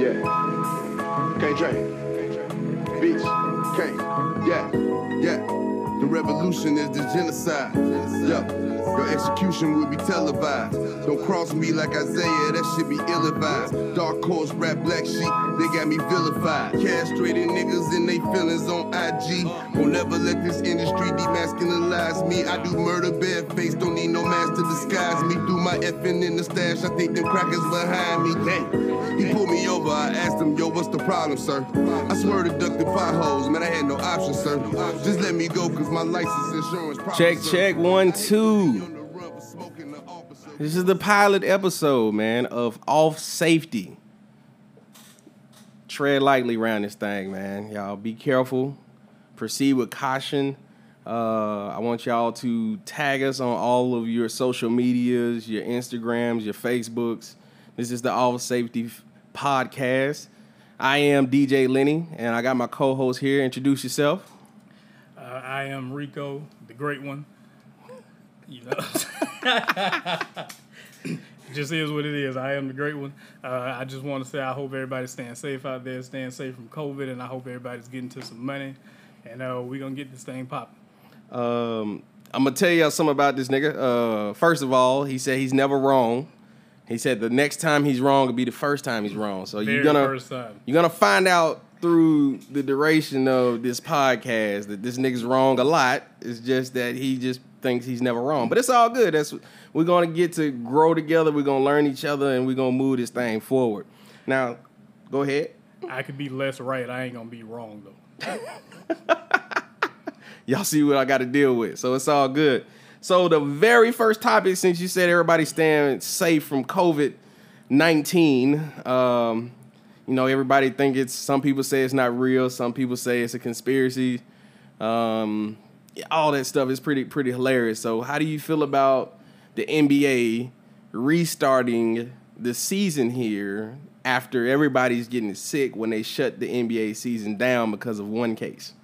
yeah. Can't drink. Beats. Can't. Yeah. Revolution is the genocide. Yeah, your execution will be televised. Don't cross me like Isaiah, that should be ill advised. Dark horse, rap black sheep, they got me vilified. Castrated niggas and they feelings on IG. Won't never let this industry demasculinize me. I do murder bareface, don't need no mask to disguise me. Through my effing in the stash, I think them crackers behind me. Dang, he pulled me over, I asked him, yo, what's the problem, sir? I swear to duck the potholes, man, I had no option, sir. Just let me go, cause my license insurance problem, Check, check, one, two. On the run for smoking the officer. This is the pilot episode, man, of Off Safety. Tread lightly around this thing, man. Y'all be careful. Proceed with caution. Uh, I want y'all to tag us on all of your social medias, your Instagrams, your Facebooks. This is the Off Safety podcast. I am DJ Lenny, and I got my co-host here. Introduce yourself. Uh, I am Rico, the great one. You know, it just is what it is. I am the great one. Uh, I just want to say I hope everybody's staying safe out there, staying safe from COVID, and I hope everybody's getting to some money, and uh, we're gonna get this thing popping. Um, I'm gonna tell y'all something about this nigga. Uh, first of all, he said he's never wrong. He said the next time he's wrong will be the first time he's wrong. So Very you're gonna first time. you're gonna find out through the duration of this podcast that this nigga's wrong a lot. It's just that he just thinks he's never wrong. But it's all good. That's we're gonna get to grow together. We're gonna learn each other, and we're gonna move this thing forward. Now, go ahead. I could be less right. I ain't gonna be wrong though. y'all see what I got to deal with. So it's all good. So the very first topic, since you said everybody's staying safe from COVID nineteen, um, you know everybody think it's. Some people say it's not real. Some people say it's a conspiracy. Um, all that stuff is pretty pretty hilarious. So how do you feel about the NBA restarting the season here after everybody's getting sick when they shut the NBA season down because of one case?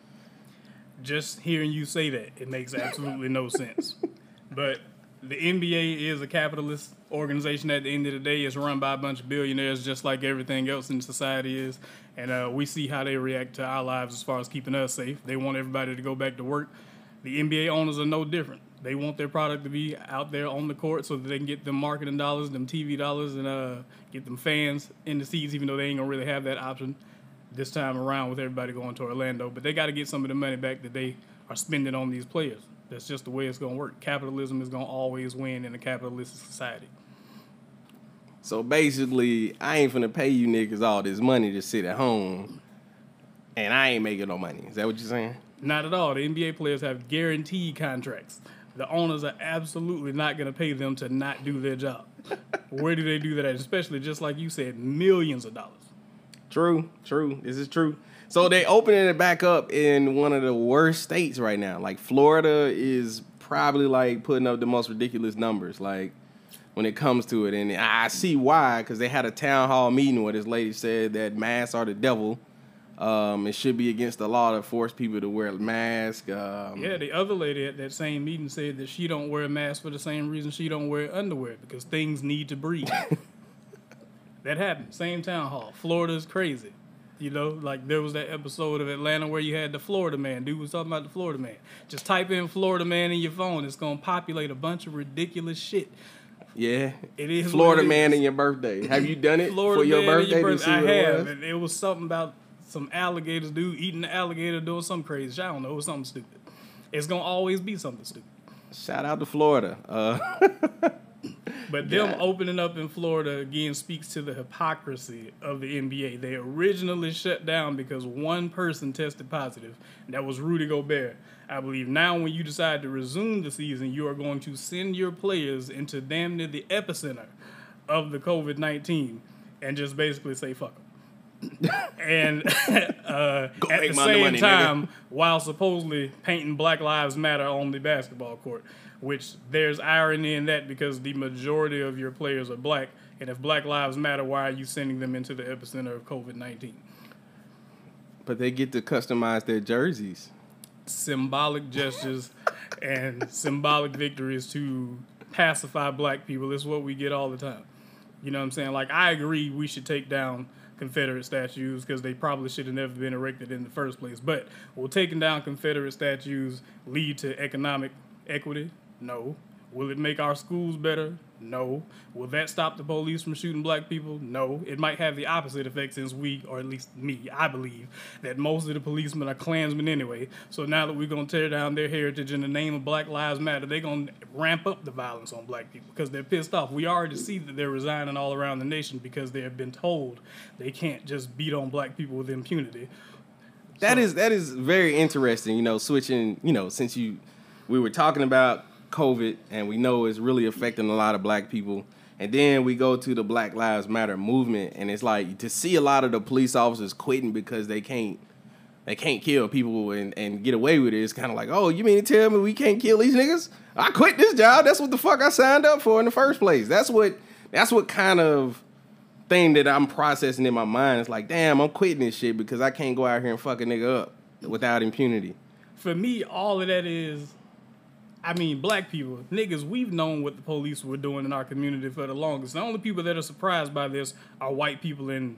Just hearing you say that, it makes absolutely no sense. But the NBA is a capitalist organization at the end of the day. It's run by a bunch of billionaires, just like everything else in society is. And uh, we see how they react to our lives as far as keeping us safe. They want everybody to go back to work. The NBA owners are no different. They want their product to be out there on the court so that they can get them marketing dollars, them TV dollars, and uh, get them fans in the seats, even though they ain't gonna really have that option this time around with everybody going to Orlando. But they got to get some of the money back that they are spending on these players. That's just the way it's going to work. Capitalism is going to always win in a capitalist society. So basically, I ain't finna pay you niggas all this money to sit at home, and I ain't making no money. Is that what you're saying? Not at all. The NBA players have guaranteed contracts. The owners are absolutely not going to pay them to not do their job. Where do they do that at? Especially just like you said, millions of dollars. True, true. This is true. So they opening it back up in one of the worst states right now. Like Florida is probably like putting up the most ridiculous numbers. Like when it comes to it, and I see why because they had a town hall meeting where this lady said that masks are the devil. Um, it should be against the law to force people to wear a mask. Um, Yeah, the other lady at that same meeting said that she don't wear a mask for the same reason she don't wear underwear because things need to breathe. that happened. Same town hall. Florida's crazy. You know, like there was that episode of Atlanta where you had the Florida man. Dude was talking about the Florida man. Just type in Florida man in your phone. It's gonna populate a bunch of ridiculous shit. yeah. It is Florida it man is. and your birthday. Have you done it Florida for your birthday? your I what it have. was? It was something about some alligators, dude, eating the alligator, doing something crazy. shit. I don't know. It was something stupid. It's gonna always be something stupid. Shout out to Florida. Uh, But them opening up in Florida again speaks to the hypocrisy of the NBA. They originally shut down because one person tested positive, and that was Rudy Gobert. I believe now, when you decide to resume the season, you are going to send your players into damn near the epicenter of the COVID 19 and just basically say, fuck them. and uh, at the same money, nigga. time, while supposedly painting Black Lives Matter on the basketball court, which there's irony in that because the majority of your players are black. And if Black Lives Matter, why are you sending them into the epicenter of COVID 19? But they get to customize their jerseys. Symbolic gestures and symbolic victories to pacify black people is what we get all the time. You know what I'm saying? Like, I agree we should take down Confederate statues because they probably should have never been erected in the first place. But will taking down Confederate statues lead to economic equity? No. Will it make our schools better? No. Will that stop the police from shooting black people? No. It might have the opposite effect since we, or at least me, I believe, that most of the policemen are Klansmen anyway. So now that we're going to tear down their heritage in the name of Black Lives Matter, they're going to ramp up the violence on black people because they're pissed off. We already see that they're resigning all around the nation because they have been told they can't just beat on black people with impunity. That is that is very interesting. You know, switching. You know, since you we were talking about COVID and we know it's really affecting a lot of black people, and then we go to the Black Lives Matter movement, and it's like to see a lot of the police officers quitting because they can't they can't kill people and, and get away with it. It's kind of like, oh, you mean to tell me we can't kill these niggas? I quit this job. That's what the fuck I signed up for in the first place. That's what that's what kind of thing that I'm processing in my mind. It's like, damn, I'm quitting this shit because I can't go out here and fuck a nigga up without impunity. For me, all of that is I mean, black people, niggas, we've known what the police were doing in our community for the longest. The only people that are surprised by this are white people and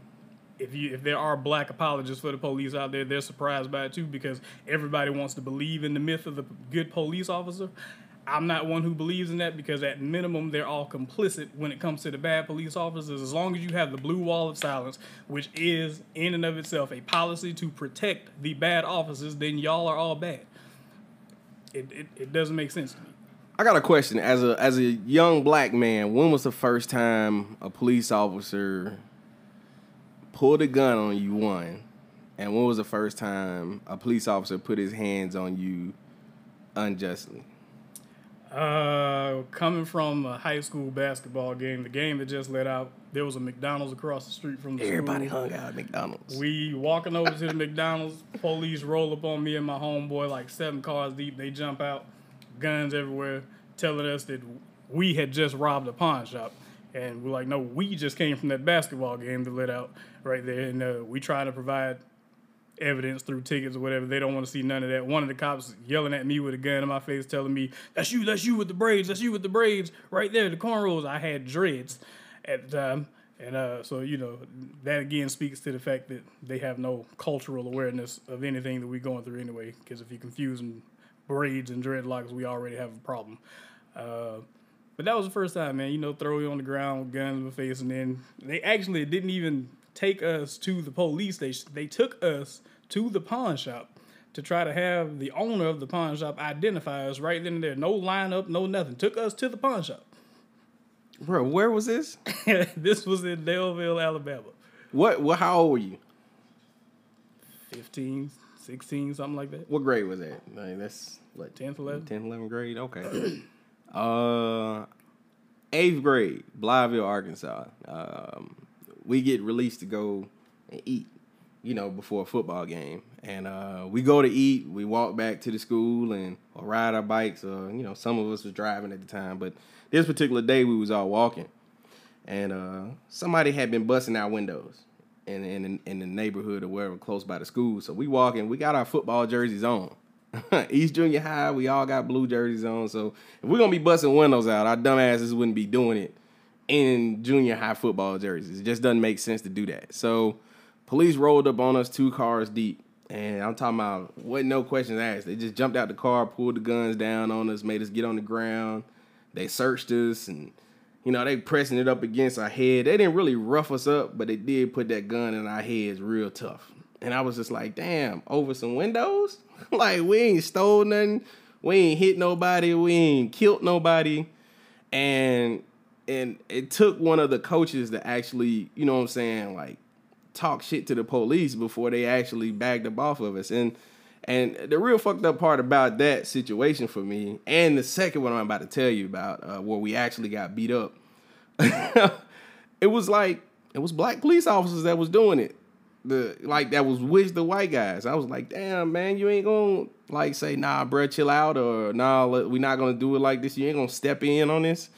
if you if there are black apologists for the police out there, they're surprised by it too because everybody wants to believe in the myth of the good police officer. I'm not one who believes in that because at minimum they're all complicit when it comes to the bad police officers. As long as you have the blue wall of silence, which is in and of itself a policy to protect the bad officers, then y'all are all bad it, it, it doesn't make sense to me. I got a question. As a as a young black man, when was the first time a police officer pulled a gun on you? One, and when was the first time a police officer put his hands on you unjustly? Uh, coming from a high school basketball game, the game that just let out, there was a McDonald's across the street from the Everybody school. hung out at McDonald's. We walking over to the McDonald's, police roll up on me and my homeboy like seven cars deep. They jump out, guns everywhere, telling us that we had just robbed a pawn shop. And we're like, no, we just came from that basketball game that let out right there. And uh, we try to provide evidence through tickets or whatever. They don't want to see none of that. One of the cops yelling at me with a gun in my face, telling me, "That's you, that's you with the braids, that's you with the braids, right there, the cornrows." I had dreads at the time, and uh, so you know that again speaks to the fact that they have no cultural awareness of anything that we're going through anyway. Because if you confuse braids and dreadlocks, we already have a problem. Uh, but that was the first time, man. You know, throw you on the ground with guns in the face, and then they actually didn't even take us to the police station. They took us to the pawn shop to try to have the owner of the pawn shop identify us right then and there. No lineup, no nothing. Took us to the pawn shop. Bro, where was this? this was in Daleville, Alabama. What? What? How old were you? 15, 16, something like that. What grade was that? Like, that's what 10th, 11th? 10th, 11th grade. Okay. uh, eighth grade, Blytheville, Arkansas. Um, we get released to go and eat, you know, before a football game. And uh, we go to eat, we walk back to the school and or ride our bikes, or you know, some of us was driving at the time, but this particular day we was all walking, and uh, somebody had been busting our windows in, in in the neighborhood or wherever close by the school. So we walking, we got our football jerseys on. East Junior High, we all got blue jerseys on. So if we're gonna be busting windows out, our dumbasses wouldn't be doing it in junior high football jerseys. It just doesn't make sense to do that. So police rolled up on us two cars deep. And I'm talking about wasn't no questions asked. They just jumped out the car, pulled the guns down on us, made us get on the ground. They searched us and you know, they pressing it up against our head. They didn't really rough us up, but they did put that gun in our heads real tough. And I was just like, damn, over some windows? like we ain't stole nothing. We ain't hit nobody. We ain't killed nobody. And and it took one of the coaches to actually, you know what I'm saying, like talk shit to the police before they actually bagged up off of us. And and the real fucked up part about that situation for me, and the second one I'm about to tell you about, uh, where we actually got beat up, it was like it was black police officers that was doing it. the like that was with the white guys. I was like, damn man, you ain't gonna like say nah, bruh, chill out, or nah, we not gonna do it like this. You ain't gonna step in on this.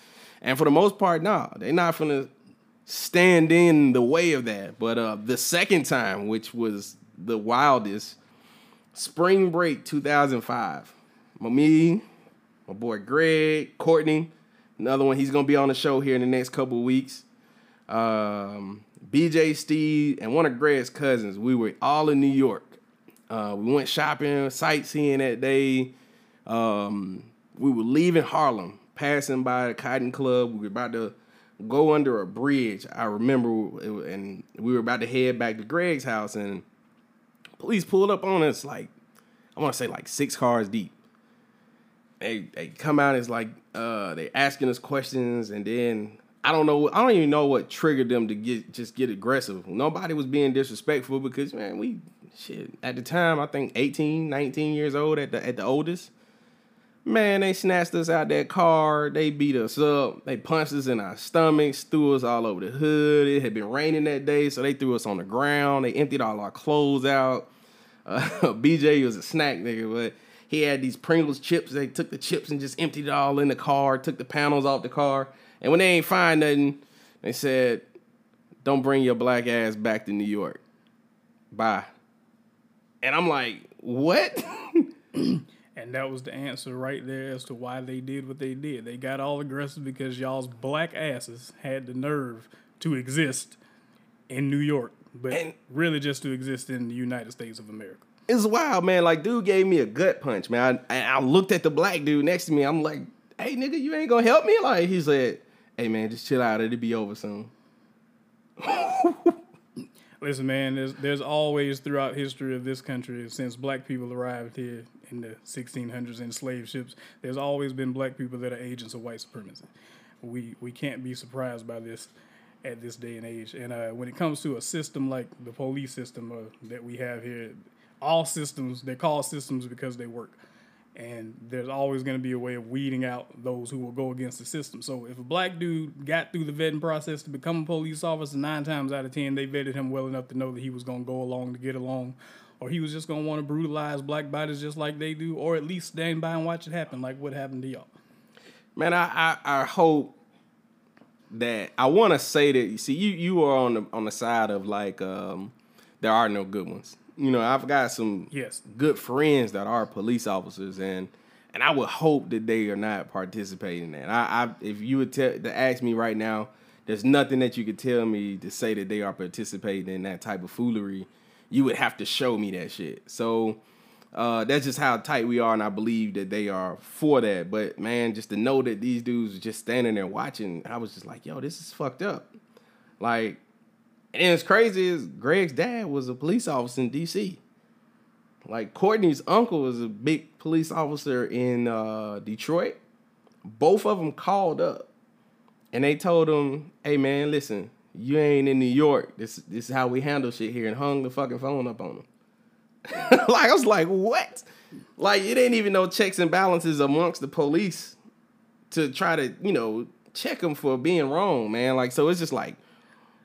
And for the most part, nah, they not gonna stand in the way of that. But uh the second time, which was the wildest, spring break 2005. my Me, my boy Greg, Courtney, another one. He's gonna be on the show here in the next couple weeks. Um, BJ Steve and one of Greg's cousins. We were all in New York. Uh, we went shopping, sightseeing that day. Um, we were leaving Harlem, passing by the Cotton Club. We were about to go under a bridge. I remember, and we were about to head back to Greg's house, and police pulled up on us like I want to say like six cars deep. They they come out as like uh they asking us questions, and then I don't know I don't even know what triggered them to get just get aggressive. Nobody was being disrespectful because man we shit at the time I think 18, 19 years old at the at the oldest. Man, they snatched us out that car. They beat us up. They punched us in our stomachs, threw us all over the hood. It had been raining that day, so they threw us on the ground. They emptied all our clothes out. Uh, BJ was a snack nigga, but he had these Pringles chips. They took the chips and just emptied it all in the car, took the panels off the car. And when they ain't find nothing, they said, Don't bring your black ass back to New York. Bye. And I'm like, What? And that was the answer right there as to why they did what they did. They got all aggressive because y'all's black asses had the nerve to exist in New York, but And- really just to exist in the United States of America. it's wild, man. Like, dude gave me a gut punch, man. I, I looked at the black dude next to me. I'm like, Hey, nigga, you ain't gonna help me? Like, he said, Hey, man, just chill out. It'll be over soon. Listen, man, there's there's always throughout history of this country since black people arrived here in the 1600s in slave ships, there's always been black people that are agents of white supremacy. We we can't be surprised by this at this day and age. And uh, when it comes to a system like the police system uh, that we have here, all systems they're called systems because they work. And there's always going to be a way of weeding out those who will go against the system. So if a black dude got through the vetting process to become a police officer, nine times out of ten they vetted him well enough to know that he was going to go along to get along, or he was just going to want to brutalize black bodies just like they do, or at least stand by and watch it happen, like what happened to y'all. Man, I I, I hope that I want to say that. You see, you you are on the on the side of like um, there are no good ones. You know, I've got some Yes. good friends that are police officers, and and I would hope that they are not participating in that. I, I if you would tell to ask me right now, there's nothing that you could tell me to say that they are participating in that type of foolery. You would have to show me that shit. So uh, that's just how tight we are, and I believe that they are for that. But man, just to know that these dudes are just standing there watching, I was just like, yo, this is fucked up. Like, and it's crazy is Greg's dad was a police officer in D.C. Like Courtney's uncle was a big police officer in uh, Detroit. Both of them called up, and they told him, "Hey man, listen, you ain't in New York. This this is how we handle shit here," and hung the fucking phone up on him. like I was like, what? Like it ain't even no checks and balances amongst the police to try to you know check them for being wrong, man. Like so, it's just like,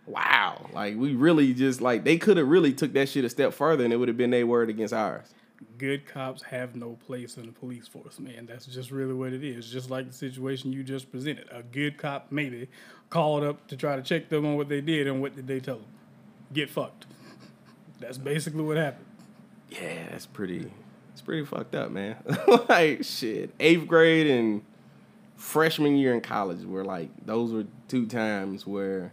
wow. Like we really just like they could have really took that shit a step further, and it would have been their word against ours. Good cops have no place in the police force, man. That's just really what it is. Just like the situation you just presented. A good cop maybe called up to try to check them on what they did, and what did they tell them? Get fucked. That's basically what happened. Yeah, that's pretty. It's pretty fucked up, man. like shit, eighth grade and freshman year in college were like those were two times where,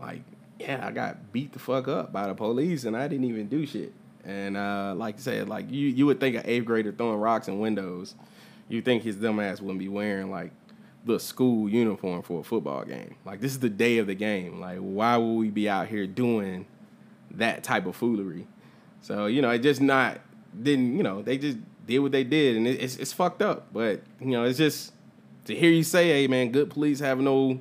like, yeah, I got beat the fuck up by the police and I didn't even do shit. And uh, like I said, like you you would think an eighth grader throwing rocks in windows, you think his dumb ass wouldn't be wearing like the school uniform for a football game. Like this is the day of the game. Like why would we be out here doing that type of foolery? So you know, it just not didn't you know they just did what they did, and it, it's it's fucked up. But you know, it's just to hear you say, "Hey man, good police have no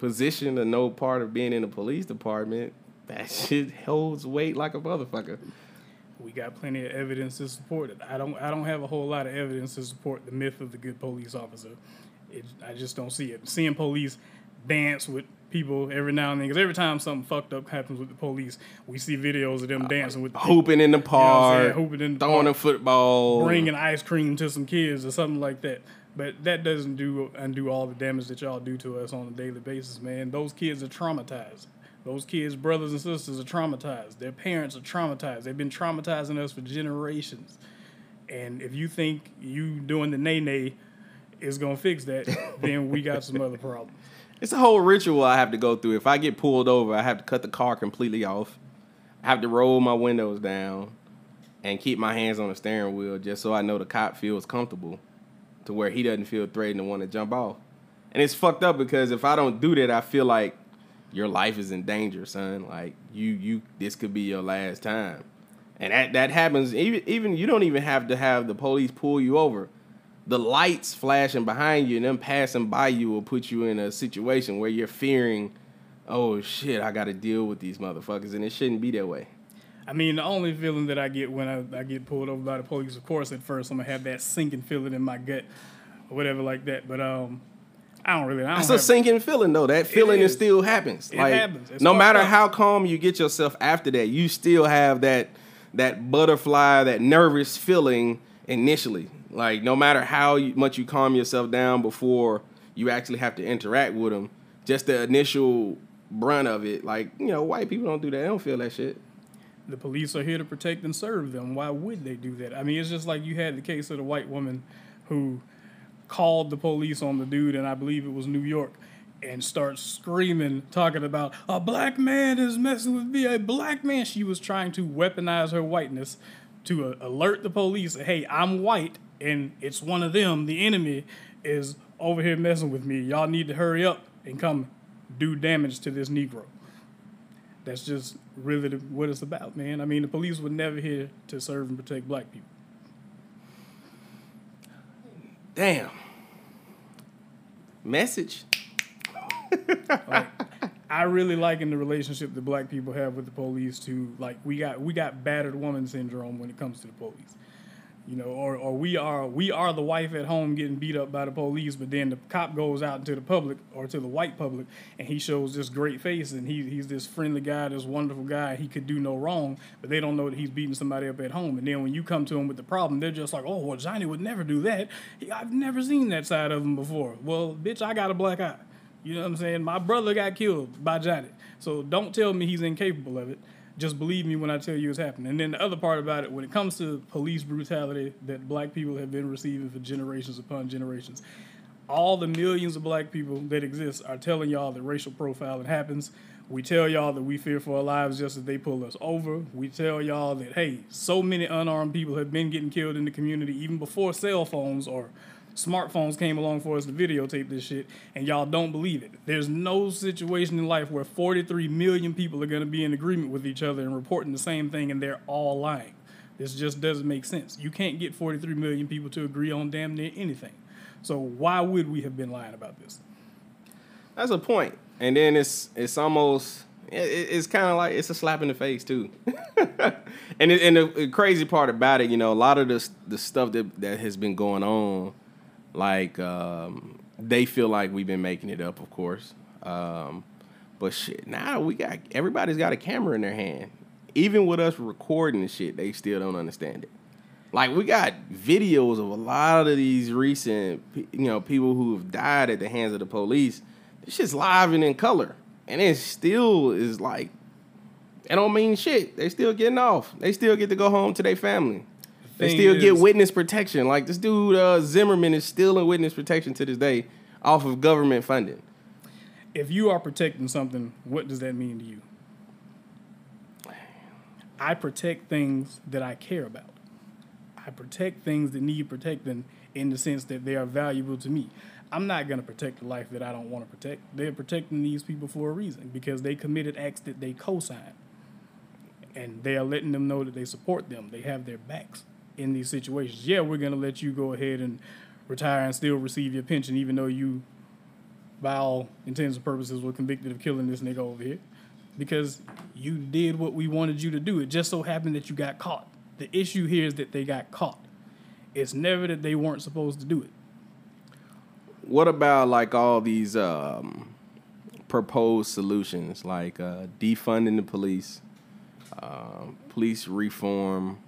position or no part of being in the police department." That shit holds weight like a motherfucker. We got plenty of evidence to support it. I don't. I don't have a whole lot of evidence to support the myth of the good police officer. It, I just don't see it. Seeing police dance with people every now and then. Because every time something fucked up happens with the police, we see videos of them uh, dancing with the Hooping in the what I'm saying? park, Hooping in the throwing park. a football. bringing ice cream to some kids or something like that. But that doesn't do undo all the damage that y'all do to us on a daily basis, man. Those kids are traumatized. Those kids' brothers and sisters are traumatized. Their parents are traumatized. They've been traumatizing us for generations. And if you think you doing the nay nay is gonna fix that, then we got some other problems. It's a whole ritual I have to go through. If I get pulled over, I have to cut the car completely off. I have to roll my windows down and keep my hands on the steering wheel just so I know the cop feels comfortable to where he doesn't feel threatened to want to jump off. And it's fucked up because if I don't do that, I feel like your life is in danger, son. Like you you this could be your last time. And that that happens even even you don't even have to have the police pull you over. The lights flashing behind you and them passing by you will put you in a situation where you're fearing, oh shit, I got to deal with these motherfuckers, and it shouldn't be that way. I mean, the only feeling that I get when I, I get pulled over by the police, of course, at first I'm gonna have that sinking feeling in my gut, or whatever like that. But um, I don't really. I don't That's a sinking feeling though. That feeling is still happens. It like happens. It's no matter how calm you get yourself after that, you still have that that butterfly, that nervous feeling initially. Like no matter how much you calm yourself down before you actually have to interact with them, just the initial brunt of it. Like you know, white people don't do that. They don't feel that shit. The police are here to protect and serve them. Why would they do that? I mean, it's just like you had the case of the white woman who called the police on the dude, and I believe it was New York, and starts screaming, talking about a black man is messing with me. A black man. She was trying to weaponize her whiteness to uh, alert the police. Hey, I'm white, and it's one of them. The enemy is over here messing with me. Y'all need to hurry up and come do damage to this Negro. That's just really what it's about, man. I mean, the police were never here to serve and protect black people. Damn. Message. I really liken the relationship that black people have with the police to like we got we got battered woman syndrome when it comes to the police. You know, or, or we are we are the wife at home getting beat up by the police, but then the cop goes out into the public or to the white public and he shows this great face and he he's this friendly guy, this wonderful guy, he could do no wrong, but they don't know that he's beating somebody up at home. And then when you come to him with the problem, they're just like, Oh, well Johnny would never do that. He, I've never seen that side of him before. Well, bitch, I got a black eye. You know what I'm saying? My brother got killed by Johnny. So don't tell me he's incapable of it. Just believe me when I tell you it's happening. And then the other part about it, when it comes to police brutality that black people have been receiving for generations upon generations, all the millions of black people that exist are telling y'all that racial profiling happens. We tell y'all that we fear for our lives just as they pull us over. We tell y'all that, hey, so many unarmed people have been getting killed in the community even before cell phones or smartphones came along for us to videotape this shit, and y'all don't believe it. There's no situation in life where 43 million people are going to be in agreement with each other and reporting the same thing, and they're all lying. This just doesn't make sense. You can't get 43 million people to agree on damn near anything. So why would we have been lying about this? That's a point. And then it's it's almost it, it- it's kind of like it's a slap in the face too. and it, and the, the crazy part about it, you know, a lot of the the stuff that that has been going on, like um, they feel like we've been making it up, of course. Um, but shit, now we got everybody's got a camera in their hand. Even with us recording shit, they still don't understand it. Like we got videos of a lot of these recent, you know, people who have died at the hands of the police. This shit's live and in color, and it still is like, it don't mean shit. They still getting off. They still get to go home to their family. They still get witness protection. Like this dude uh, Zimmerman is still in witness protection to this day, off of government funding. If you are protecting something, what does that mean to you? I protect things that I care about. I protect things that need protecting in the sense that they are valuable to me. I'm not going to protect the life that I don't want to protect. They're protecting these people for a reason because they committed acts that they co signed. And they are letting them know that they support them. They have their backs in these situations. Yeah, we're going to let you go ahead and retire and still receive your pension, even though you, by all intents and purposes, were convicted of killing this nigga over here. Because you did what we wanted you to do. It just so happened that you got caught. The issue here is that they got caught. It's never that they weren't supposed to do it. What about like all these um proposed solutions like uh, defunding the police, um, police reform,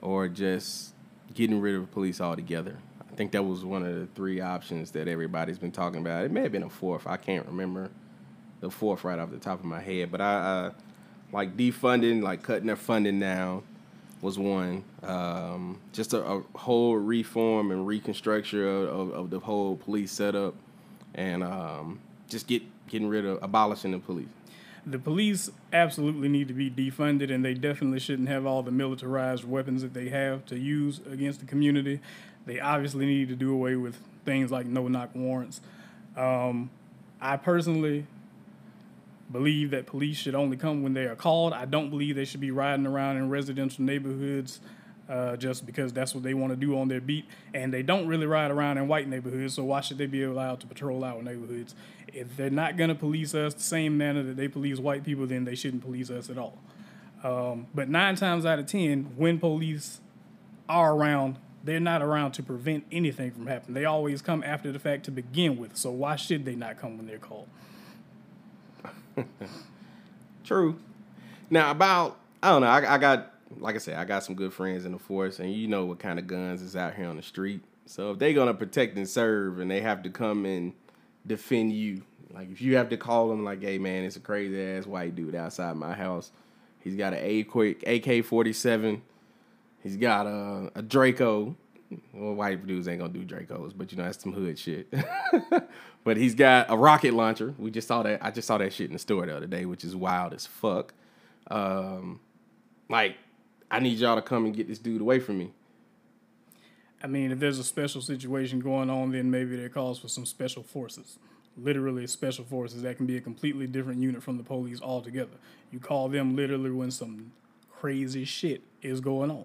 or just getting rid of police altogether. I think that was one of the three options that everybody's been talking about. It may have been a fourth. I can't remember the fourth right off the top of my head, but I uh, like defunding, like cutting their funding down was one. Um, just a, a whole reform and reconstruction of, of, of the whole police setup, and um, just get getting rid of abolishing the police. The police absolutely need to be defunded, and they definitely shouldn't have all the militarized weapons that they have to use against the community. They obviously need to do away with things like no knock warrants. Um, I personally believe that police should only come when they are called. I don't believe they should be riding around in residential neighborhoods uh, just because that's what they want to do on their beat. And they don't really ride around in white neighborhoods, so why should they be allowed to patrol our neighborhoods? If they're not going to police us the same manner that they police white people, then they shouldn't police us at all. Um, but nine times out of ten, when police are around, they're not around to prevent anything from happening. They always come after the fact to begin with. So why should they not come when they're called? True. Now about I don't know. I, I got like I said, I got some good friends in the force, and you know what kind of guns is out here on the street. So if they're gonna protect and serve, and they have to come and defend you, like if you have to call them like, "Hey man, it's a crazy ass white dude outside my house. He's got an AK forty seven. He's got a, a Draco. Well, white dudes ain't gonna do Dracos, but you know that's some hood shit. but he's got a rocket launcher. We just saw that. I just saw that shit in the store the other day, which is wild as fuck. Um, like, I need y'all to come and get this dude away from me. I mean, if there's a special situation going on, then maybe there calls for some special forces. Literally, special forces that can be a completely different unit from the police altogether. You call them literally when some crazy shit is going on.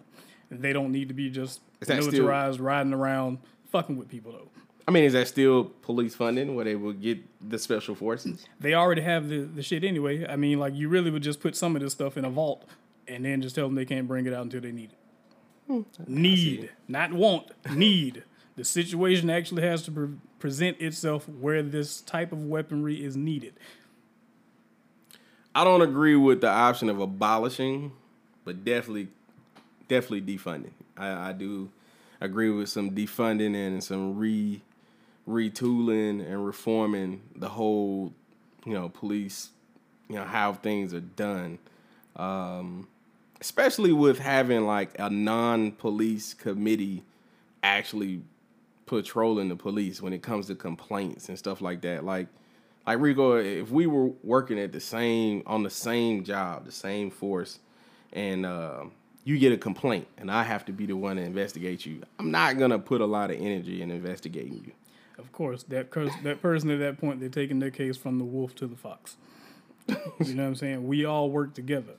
They don't need to be just that still- militarized, riding around, fucking with people though. I mean, is that still police funding where they will get the special forces? They already have the, the shit anyway. I mean, like you really would just put some of this stuff in a vault and then just tell them they can't bring it out until they need it. Need, not want, need. The situation actually has to pre- present itself where this type of weaponry is needed. I don't agree with the option of abolishing, but definitely, definitely defunding. I, I do agree with some defunding and some re retooling and reforming the whole, you know, police, you know, how things are done. Um, especially with having like a non-police committee actually patrolling the police when it comes to complaints and stuff like that. Like, like Rico, if we were working at the same on the same job, the same force, and uh, you get a complaint, and I have to be the one to investigate you, I'm not gonna put a lot of energy in investigating you. Of course, that curs- that person at that point, they're taking their case from the wolf to the fox. you know what I'm saying? We all work together.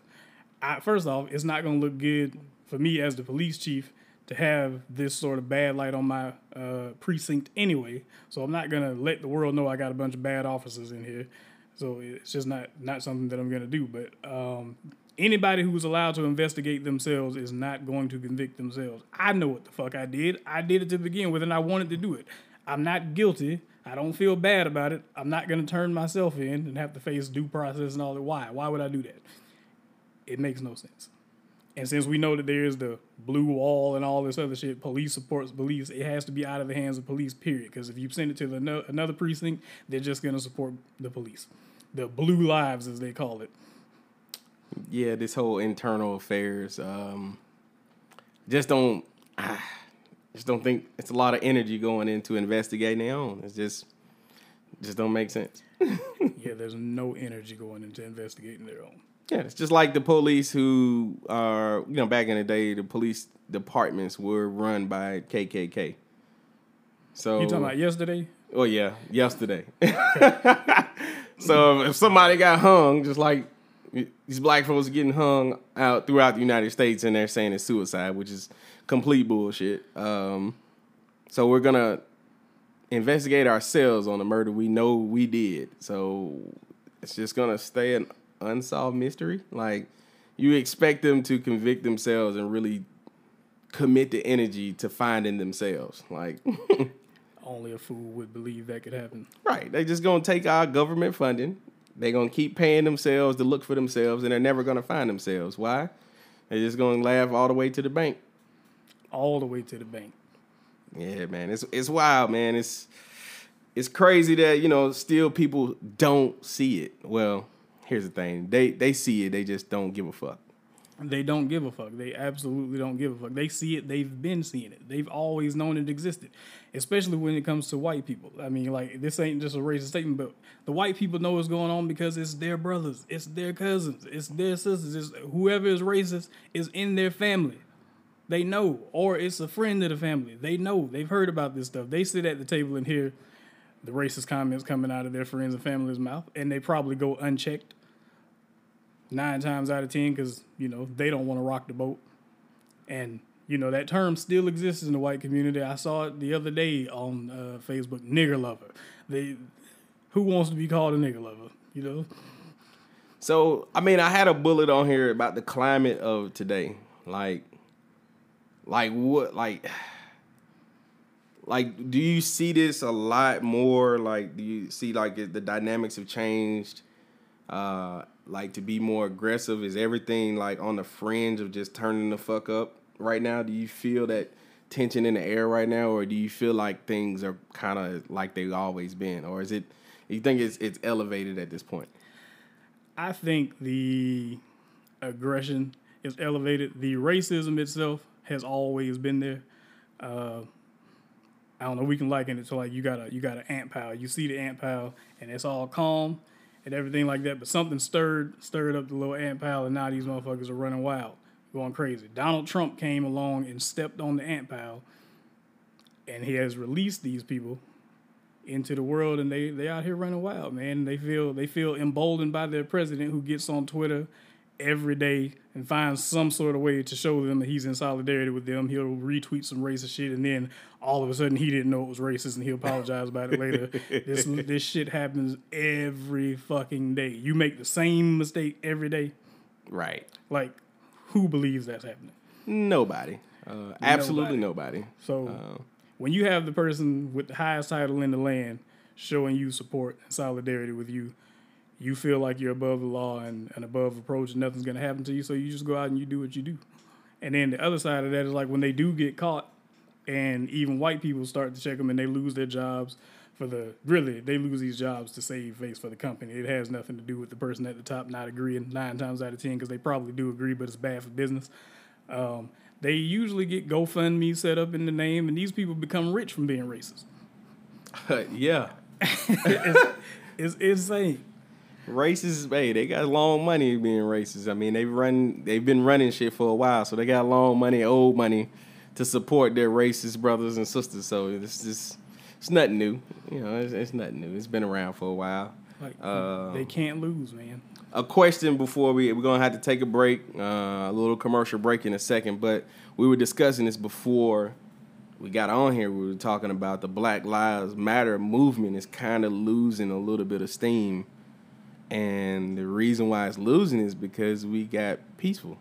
I, first off, it's not going to look good for me as the police chief to have this sort of bad light on my uh, precinct anyway. So I'm not going to let the world know I got a bunch of bad officers in here. So it's just not not something that I'm going to do. But um, anybody who's allowed to investigate themselves is not going to convict themselves. I know what the fuck I did. I did it to begin with, and I wanted to do it. I'm not guilty. I don't feel bad about it. I'm not going to turn myself in and have to face due process and all that. Why? Why would I do that? It makes no sense. And since we know that there is the blue wall and all this other shit, police supports police, it has to be out of the hands of police, period. Because if you send it to the no, another precinct, they're just going to support the police. The blue lives, as they call it. Yeah, this whole internal affairs, um, just don't, ah, just don't think it's a lot of energy going into investigating their own. It's just, just don't make sense. Yeah, there's no energy going into investigating their own. Yeah, it's just like the police who are, you know, back in the day, the police departments were run by KKK. So You talking about yesterday? Oh yeah, yesterday. so if somebody got hung, just like these black folks getting hung out throughout the United States, and they're saying it's suicide, which is complete bullshit. Um, so we're gonna investigate ourselves on the murder we know we did. So it's just gonna stay an unsolved mystery. Like you expect them to convict themselves and really commit the energy to finding themselves. Like Only a fool would believe that could happen. Right. They just gonna take our government funding. They're gonna keep paying themselves to look for themselves, and they're never gonna find themselves. Why? They're just gonna laugh all the way to the bank. All the way to the bank. Yeah, man. It's it's wild, man. It's it's crazy that, you know, still people don't see it. Well, here's the thing. They they see it, they just don't give a fuck. They don't give a fuck. They absolutely don't give a fuck. They see it. They've been seeing it. They've always known it existed, especially when it comes to white people. I mean, like this ain't just a racist statement, but the white people know what's going on because it's their brothers, it's their cousins, it's their sisters. It's whoever is racist is in their family. They know, or it's a friend of the family. They know. They've heard about this stuff. They sit at the table and hear the racist comments coming out of their friends and family's mouth, and they probably go unchecked nine times out of ten because you know they don't want to rock the boat and you know that term still exists in the white community i saw it the other day on uh, facebook nigger lover they who wants to be called a nigger lover you know So I mean, I had a bullet on here about the climate of today. Like, like what? Like, like, do you see this a lot more? Like, do you see like the dynamics have changed? Uh, like to be more aggressive? Is everything like on the fringe of just turning the fuck up right now? Do you feel that tension in the air right now, or do you feel like things are kind of like they've always been, or is it? You think it's it's elevated at this point? i think the aggression is elevated the racism itself has always been there uh, I don't know. We can liken it to like you got a you got an ant pile. You see the ant pile, and it's all calm and everything like that. But something stirred stirred up the little ant pile, and now these motherfuckers are running wild, going crazy. Donald Trump came along and stepped on the ant pile, and he has released these people into the world, and they they out here running wild, man. They feel they feel emboldened by their president, who gets on Twitter every day and finds some sort of way to show them that he's in solidarity with them. He'll retweet some racist shit, and then all of a sudden he didn't know it was racist, and he'll apologize about it later. this this shit happens every fucking day. You make the same mistake every day. Right. Like, who believes that's happening? Nobody. Uh, absolutely nobody. So when you have the person with the highest title in the land showing you support and solidarity with you, you feel like you're above the law and, and above approach and nothing's gonna happen to you. So you just go out and you do what you do. And then the other side of that is like when they do get caught and even white people start to check them and they lose their jobs for the really they lose these jobs to save face for the company. It has nothing to do with the person at the top not agreeing nine times out of ten because they probably do agree, but it's bad for business. Um, they usually get GoFundMe set up in the name, and these people become rich from being racist. yeah. It's insane. Racists, hey, they got long money being racist. I mean, they run, they've been running shit for a while, so they got long money, old money, to support their racist brothers and sisters. So it's just, it's nothing new. You know, it's, it's nothing new. It's been around for a while. Like Uh, they can't lose, man. a question before we we're gonna have to take a break, uh, a little commercial break in a second. But we were discussing this before we got on here. We were talking about the Black Lives Matter movement is kind of losing a little bit of steam, and the reason why it's losing is because we got peaceful.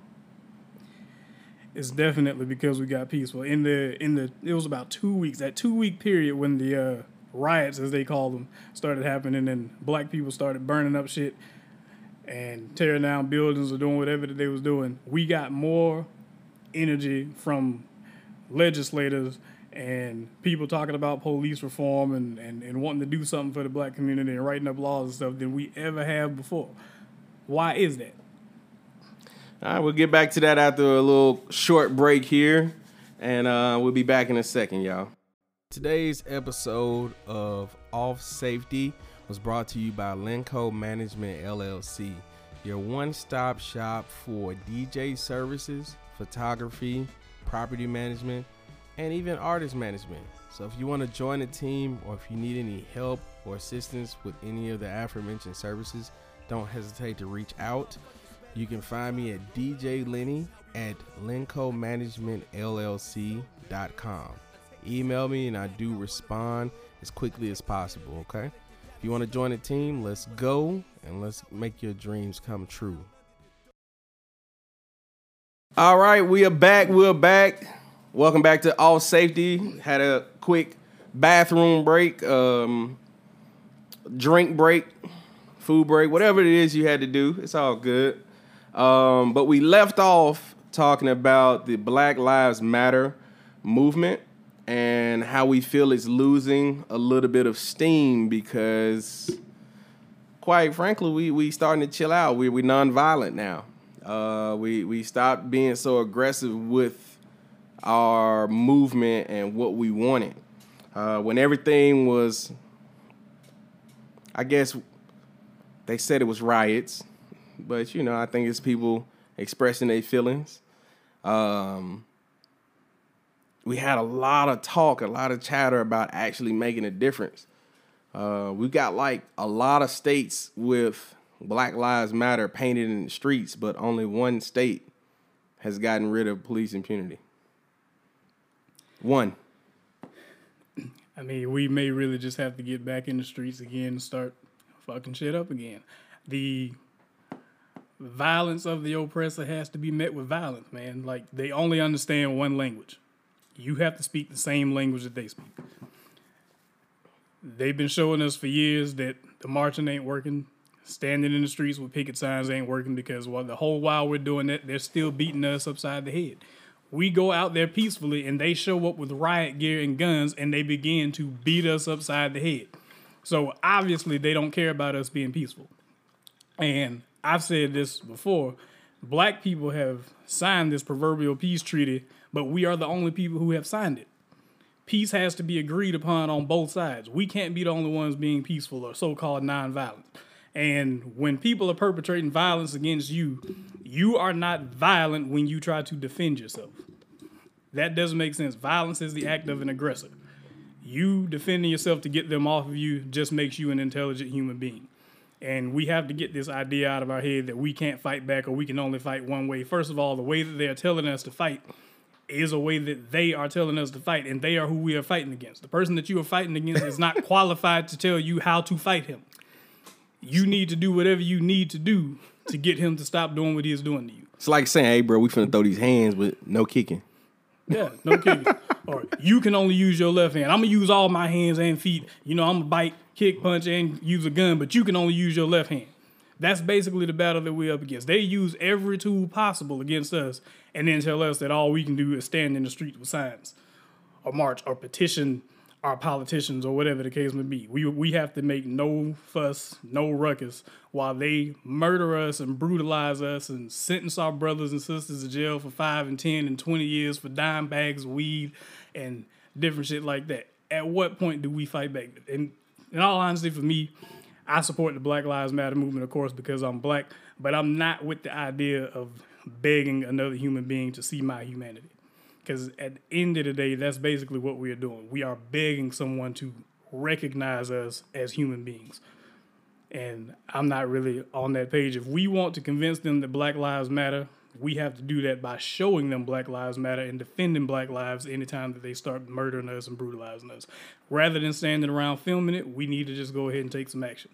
It's definitely because we got peaceful. In the in the it was about two weeks, that two week period when the uh, riots, as they call them, started happening and black people started burning up shit and tearing down buildings or doing whatever that they was doing. We got more energy from legislators and people talking about police reform and, and, and wanting to do something for the black community and writing up laws and stuff than we ever have before. Why is that? All right, we'll get back to that after a little short break here, and uh, we'll be back in a second, y'all. Today's episode of Off Safety was brought to you by Lenco Management LLC, your one stop shop for DJ services, photography, property management, and even artist management. So if you want to join the team or if you need any help or assistance with any of the aforementioned services, don't hesitate to reach out. You can find me at DJ Lenny at LencoManagementLLC.com. Email me and I do respond as quickly as possible, okay? If you want to join the team, let's go and let's make your dreams come true. All right, we are back. We're back. Welcome back to Off Safety. Had a quick bathroom break, um, drink break, food break, whatever it is you had to do. It's all good. Um, but we left off talking about the Black Lives Matter movement and how we feel it's losing a little bit of steam because, quite frankly, we we starting to chill out. We we nonviolent now. Uh, we we stopped being so aggressive with our movement and what we wanted. Uh, when everything was, I guess, they said it was riots, but you know, I think it's people expressing their feelings. Um, we had a lot of talk, a lot of chatter about actually making a difference. Uh, we got like a lot of states with Black Lives Matter painted in the streets, but only one state has gotten rid of police impunity. One. I mean, we may really just have to get back in the streets again and start fucking shit up again. The violence of the oppressor has to be met with violence, man. Like they only understand one language. You have to speak the same language that they speak. They've been showing us for years that the marching ain't working. Standing in the streets with picket signs ain't working because while the whole while we're doing that, they're still beating us upside the head. We go out there peacefully and they show up with riot gear and guns and they begin to beat us upside the head. So obviously they don't care about us being peaceful. And I've said this before black people have signed this proverbial peace treaty, but we are the only people who have signed it. Peace has to be agreed upon on both sides. We can't be the only ones being peaceful or so called nonviolent. And when people are perpetrating violence against you, you are not violent when you try to defend yourself. That doesn't make sense. Violence is the act of an aggressor. You defending yourself to get them off of you just makes you an intelligent human being. And we have to get this idea out of our head that we can't fight back or we can only fight one way. First of all, the way that they're telling us to fight is a way that they are telling us to fight, and they are who we are fighting against. The person that you are fighting against is not qualified to tell you how to fight him. You need to do whatever you need to do to get him to stop doing what he is doing to you. It's like saying, "Hey, bro, we finna throw these hands, but no kicking." Yeah, no kicking. or you can only use your left hand. I'm gonna use all my hands and feet. You know, I'm gonna bite, kick, punch, and use a gun, but you can only use your left hand. That's basically the battle that we're up against. They use every tool possible against us, and then tell us that all we can do is stand in the street with signs, or march, or petition our politicians, or whatever the case may be. We we have to make no fuss, no ruckus, while they murder us and brutalize us and sentence our brothers and sisters to jail for five and ten and twenty years for dime bags weed and different shit like that. At what point do we fight back? And in all honesty, for me, I support the Black Lives Matter movement, of course, because I'm black, but I'm not with the idea of begging another human being to see my humanity. Because at the end of the day, that's basically what we are doing. We are begging someone to recognize us as human beings. And I'm not really on that page. If we want to convince them that Black Lives Matter, we have to do that by showing them Black Lives Matter and defending Black lives anytime that they start murdering us and brutalizing us. Rather than standing around filming it, we need to just go ahead and take some action.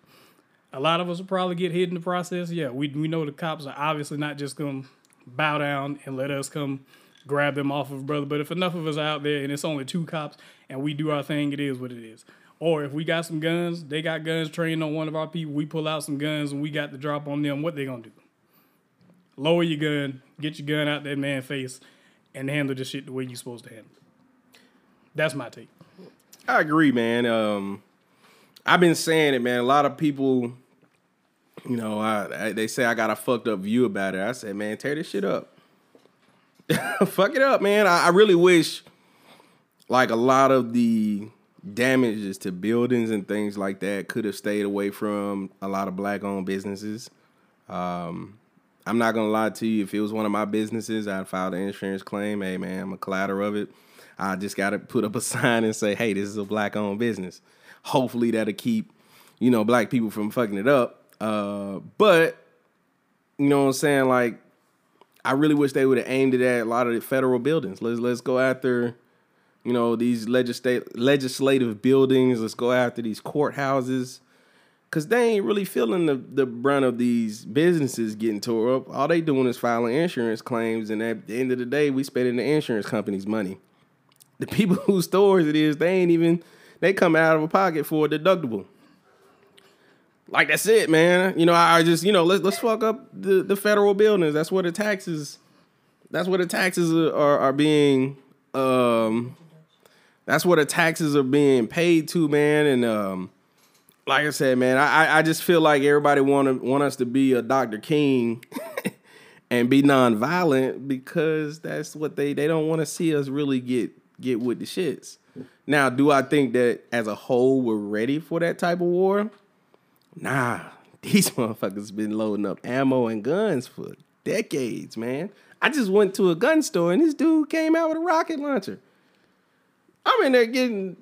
A lot of us will probably get hit in the process. Yeah, we, we know the cops are obviously not just going to bow down and let us come grab them off of brother. But if enough of us are out there and it's only two cops and we do our thing, it is what it is. Or if we got some guns, they got guns trained on one of our people, we pull out some guns and we got the drop on them, what they gonna do? Lower your gun, get your gun out that man's face, and handle this shit the way you're supposed to handle it. That's my take. I agree, man. Um, I've been saying it, man. A lot of people, you know, I, I, they say I got a fucked up view about it. I said, man, tear this shit up. Fuck it up, man. I, I really wish, like, a lot of the damages to buildings and things like that could have stayed away from a lot of black-owned businesses. Um, I'm not gonna lie to you. If it was one of my businesses, I'd file an insurance claim. Hey, man, I'm a collateral of it. I just got to put up a sign and say, "Hey, this is a black-owned business." Hopefully, that'll keep, you know, black people from fucking it up. Uh, but you know what I'm saying? Like, I really wish they would have aimed it at a lot of the federal buildings. Let's let's go after, you know, these legislative legislative buildings. Let's go after these courthouses. Cause they ain't really feeling the, the brunt of these businesses getting tore up. All they doing is filing insurance claims, and at the end of the day, we spending the insurance company's money. The people whose stores it is, they ain't even they come out of a pocket for a deductible. Like that's it, man. You know, I just you know let's let's fuck up the, the federal buildings. That's where the taxes. That's where the taxes are are, being. Um, that's where the taxes are being paid to, man. And um, like I said, man, I I just feel like everybody want to want us to be a Dr. King. and be nonviolent because that's what they they don't want to see us really get get with the shits. Now, do I think that as a whole we're ready for that type of war? Nah, these motherfuckers been loading up ammo and guns for decades, man. I just went to a gun store and this dude came out with a rocket launcher. I'm in there getting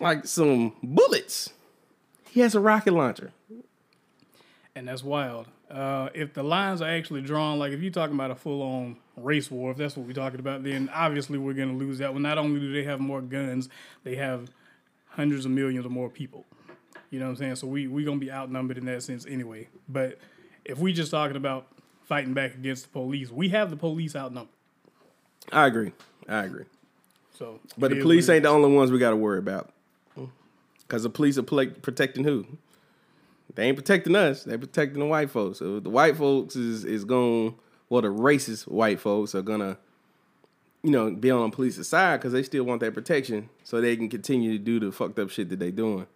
like some bullets. He has a rocket launcher. and that's wild. Uh, if the lines are actually drawn, like if you're talking about a full on race war, if that's what we're talking about, then obviously we're going to lose that one. Not only do they have more guns, they have hundreds of millions of more people. You know what I'm saying? So we we gonna be outnumbered in that sense anyway. But if we just talking about fighting back against the police, we have the police outnumbered. I agree. I agree. So, But the police ain't the only ones we got to worry about. Because the police are protecting who? They ain't protecting us. They protecting the white folks. So the white folks is is going. Well, the racist white folks are gonna, you know, be on the police's side because they still want that protection, so they can continue to do the fucked up shit that they doing.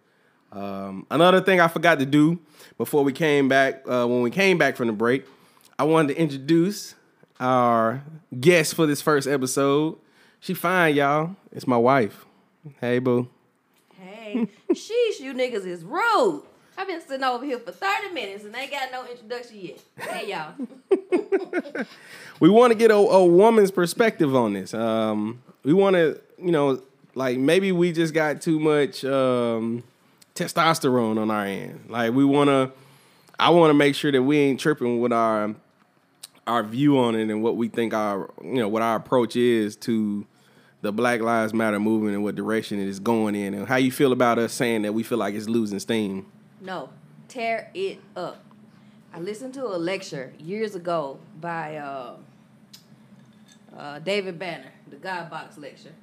Um, another thing I forgot to do before we came back, uh, when we came back from the break, I wanted to introduce our guest for this first episode. She fine, y'all. It's my wife. Hey, boo. Hey, sheesh, you niggas is rude. I've been sitting over here for 30 minutes and ain't got no introduction yet. Hey, y'all. we want to get a, a woman's perspective on this. Um, we want to, you know, like maybe we just got too much um, testosterone on our end. Like we want to, I want to make sure that we ain't tripping with our our view on it and what we think our, you know, what our approach is to the Black Lives Matter movement and what direction it is going in, and how you feel about us saying that we feel like it's losing steam. No, tear it up. I listened to a lecture years ago by uh, uh, David Banner, the God Box lecture,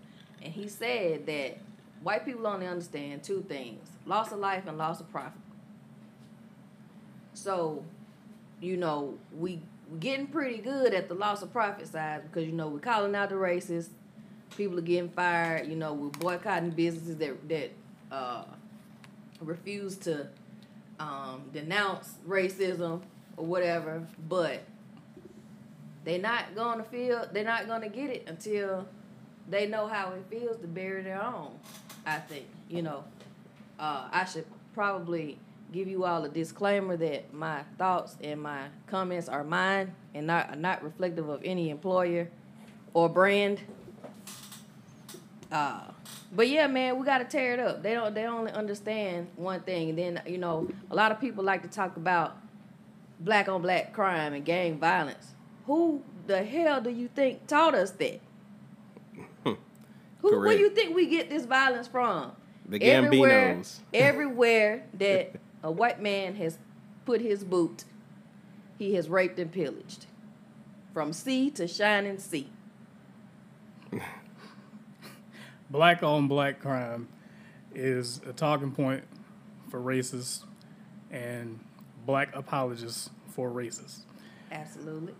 and he said that white people only understand two things: loss of life and loss of profit. So, you know, we getting pretty good at the loss of profit side because you know we're calling out the racists. People are getting fired. You know, we're boycotting businesses that that uh, refuse to um, denounce racism or whatever, but they're not gonna feel they're not gonna get it until they know how it feels to bury their own. I think you know. Uh, I should probably give you all a disclaimer that my thoughts and my comments are mine and not not reflective of any employer or brand. Uh, but yeah, man, we gotta tear it up. They don't. They only understand one thing. And then you know, a lot of people like to talk about black on black crime and gang violence. Who the hell do you think taught us that? Who where Correct. you think we get this violence from? The Everywhere, Gambinos. everywhere that a white man has put his boot, he has raped and pillaged, from sea to shining sea. black on black crime is a talking point for racists and black apologists for racists. Absolutely.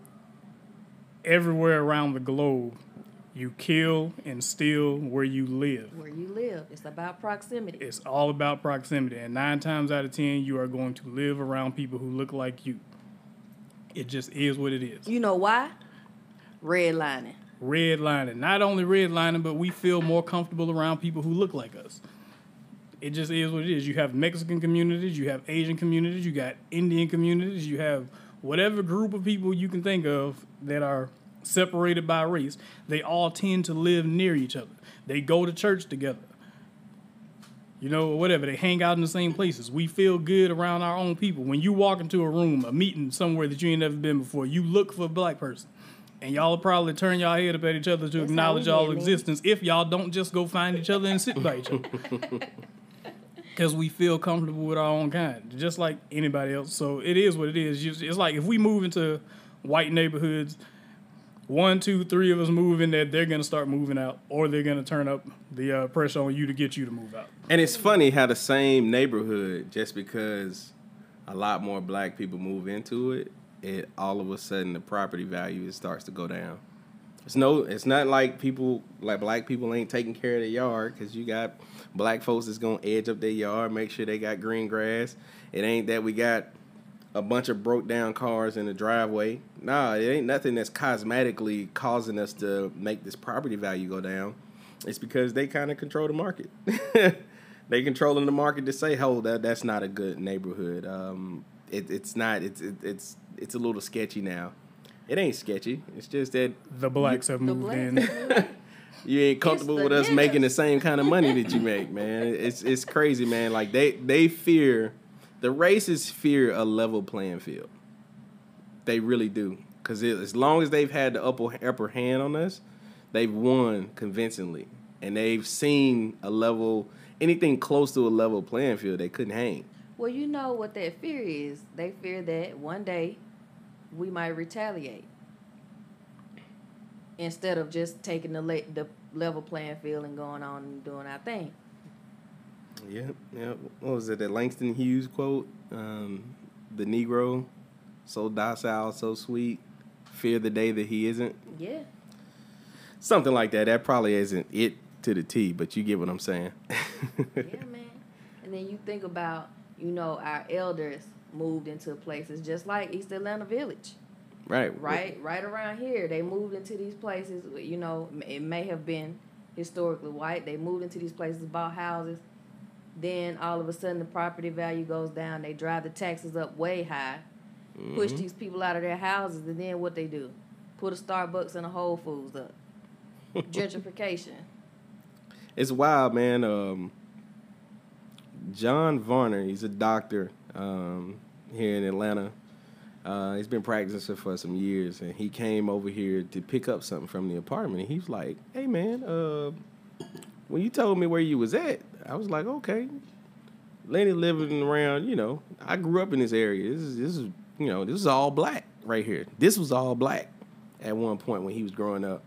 Everywhere around the globe, you kill and steal where you live. Where you live, it's about proximity. It's all about proximity, and nine times out of ten, you are going to live around people who look like you. It just is what it is. You know why? Redlining. Redlining. Not only redlining, but we feel more comfortable around people who look like us. It just is what it is. You have Mexican communities, you have Asian communities, you got Indian communities, you have whatever group of people you can think of that are separated by race. They all tend to live near each other. They go to church together. You know, whatever. They hang out in the same places. We feel good around our own people. When you walk into a room, a meeting somewhere that you ain't never been before, you look for a black person. And y'all will probably turn y'all head up at each other to That's acknowledge y'all existence if y'all don't just go find each other and sit by each other. Because we feel comfortable with our own kind, just like anybody else. So it is what it is. It's like if we move into white neighborhoods, one, two, three of us move in there, they're gonna start moving out, or they're gonna turn up the uh, pressure on you to get you to move out. And it's funny how the same neighborhood, just because a lot more black people move into it, it all of a sudden the property value starts to go down. It's no, it's not like people like black people ain't taking care of their yard because you got black folks that's gonna edge up their yard, make sure they got green grass. It ain't that we got a bunch of broke down cars in the driveway. Nah, it ain't nothing that's cosmetically causing us to make this property value go down. It's because they kind of control the market. they controlling the market to say, "Oh, that that's not a good neighborhood." Um, it, it's not. It's it, it's it's a little sketchy now. It ain't sketchy. It's just that The blacks have moved blacks in. you ain't comfortable with us niggas. making the same kind of money that you make, man. It's it's crazy, man. Like they they fear the racists fear a level playing field. They really do, because as long as they've had the upper upper hand on us, they've won convincingly, and they've seen a level anything close to a level playing field they couldn't hang. Well, you know what that fear is. They fear that one day we might retaliate instead of just taking the le- the level playing field and going on and doing our thing. Yeah, yeah. What was it? That Langston Hughes quote? Um, the Negro, so docile, so sweet, fear the day that he isn't. Yeah. Something like that. That probably isn't it to the T, but you get what I'm saying. yeah, man. And then you think about, you know, our elders moved into places just like East Atlanta Village, right. right? Right around here, they moved into these places. You know, it may have been historically white. They moved into these places, bought houses. Then all of a sudden, the property value goes down. They drive the taxes up way high, push Mm-hmm. these people out of their houses, and then what they do? Put a Starbucks and a Whole Foods up. Gentrification. It's wild, man. Um, John Varner, he's a doctor um, here in Atlanta. Uh, he's been practicing for some years, and he came over here to pick up something from the apartment. And he was like, "Hey, man, uh, when you told me where you was at, I was like, okay." Lenny living around, you know, I grew up in this area. This is, this is, you know, this is all black right here. This was all black at one point when he was growing up.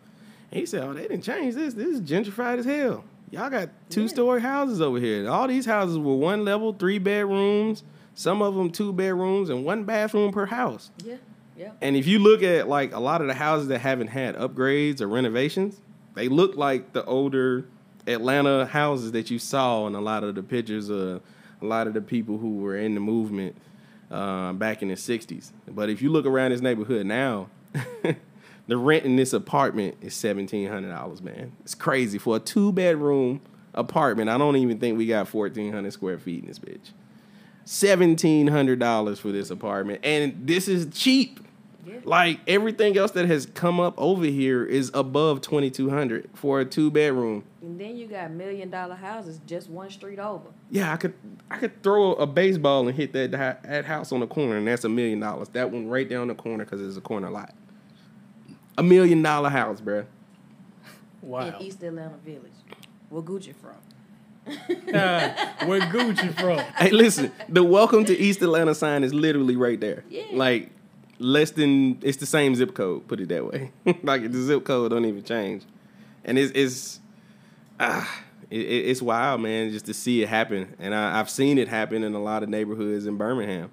And he said, "Oh, they didn't change this. This is gentrified as hell. Y'all got two story houses over here. All these houses were one level, three bedrooms. Some of them two bedrooms and one bathroom per house. Yeah, yeah. And if you look at like a lot of the houses that haven't had upgrades or renovations, they look like the older Atlanta houses that you saw in a lot of the pictures of a lot of the people who were in the movement uh, back in the '60s. But if you look around this neighborhood now, the rent in this apartment is seventeen hundred dollars. Man, it's crazy for a two bedroom apartment. I don't even think we got fourteen hundred square feet in this bitch. Seventeen hundred dollars for this apartment, and this is cheap. Yeah. Like everything else that has come up over here is above twenty two hundred for a two bedroom. And then you got million dollar houses just one street over. Yeah, I could I could throw a baseball and hit that that that house on the corner, and that's a million dollars. That one right down the corner because it's a corner lot. A million dollar house, bruh. Wow. in East Atlanta Village. Where Gucci from? Uh, where Gucci from? Hey, listen, the welcome to East Atlanta sign is literally right there. Yeah. Like less than it's the same zip code. Put it that way. like the zip code don't even change, and it's it's ah, it, it- it's wild, man, just to see it happen. And I, I've seen it happen in a lot of neighborhoods in Birmingham.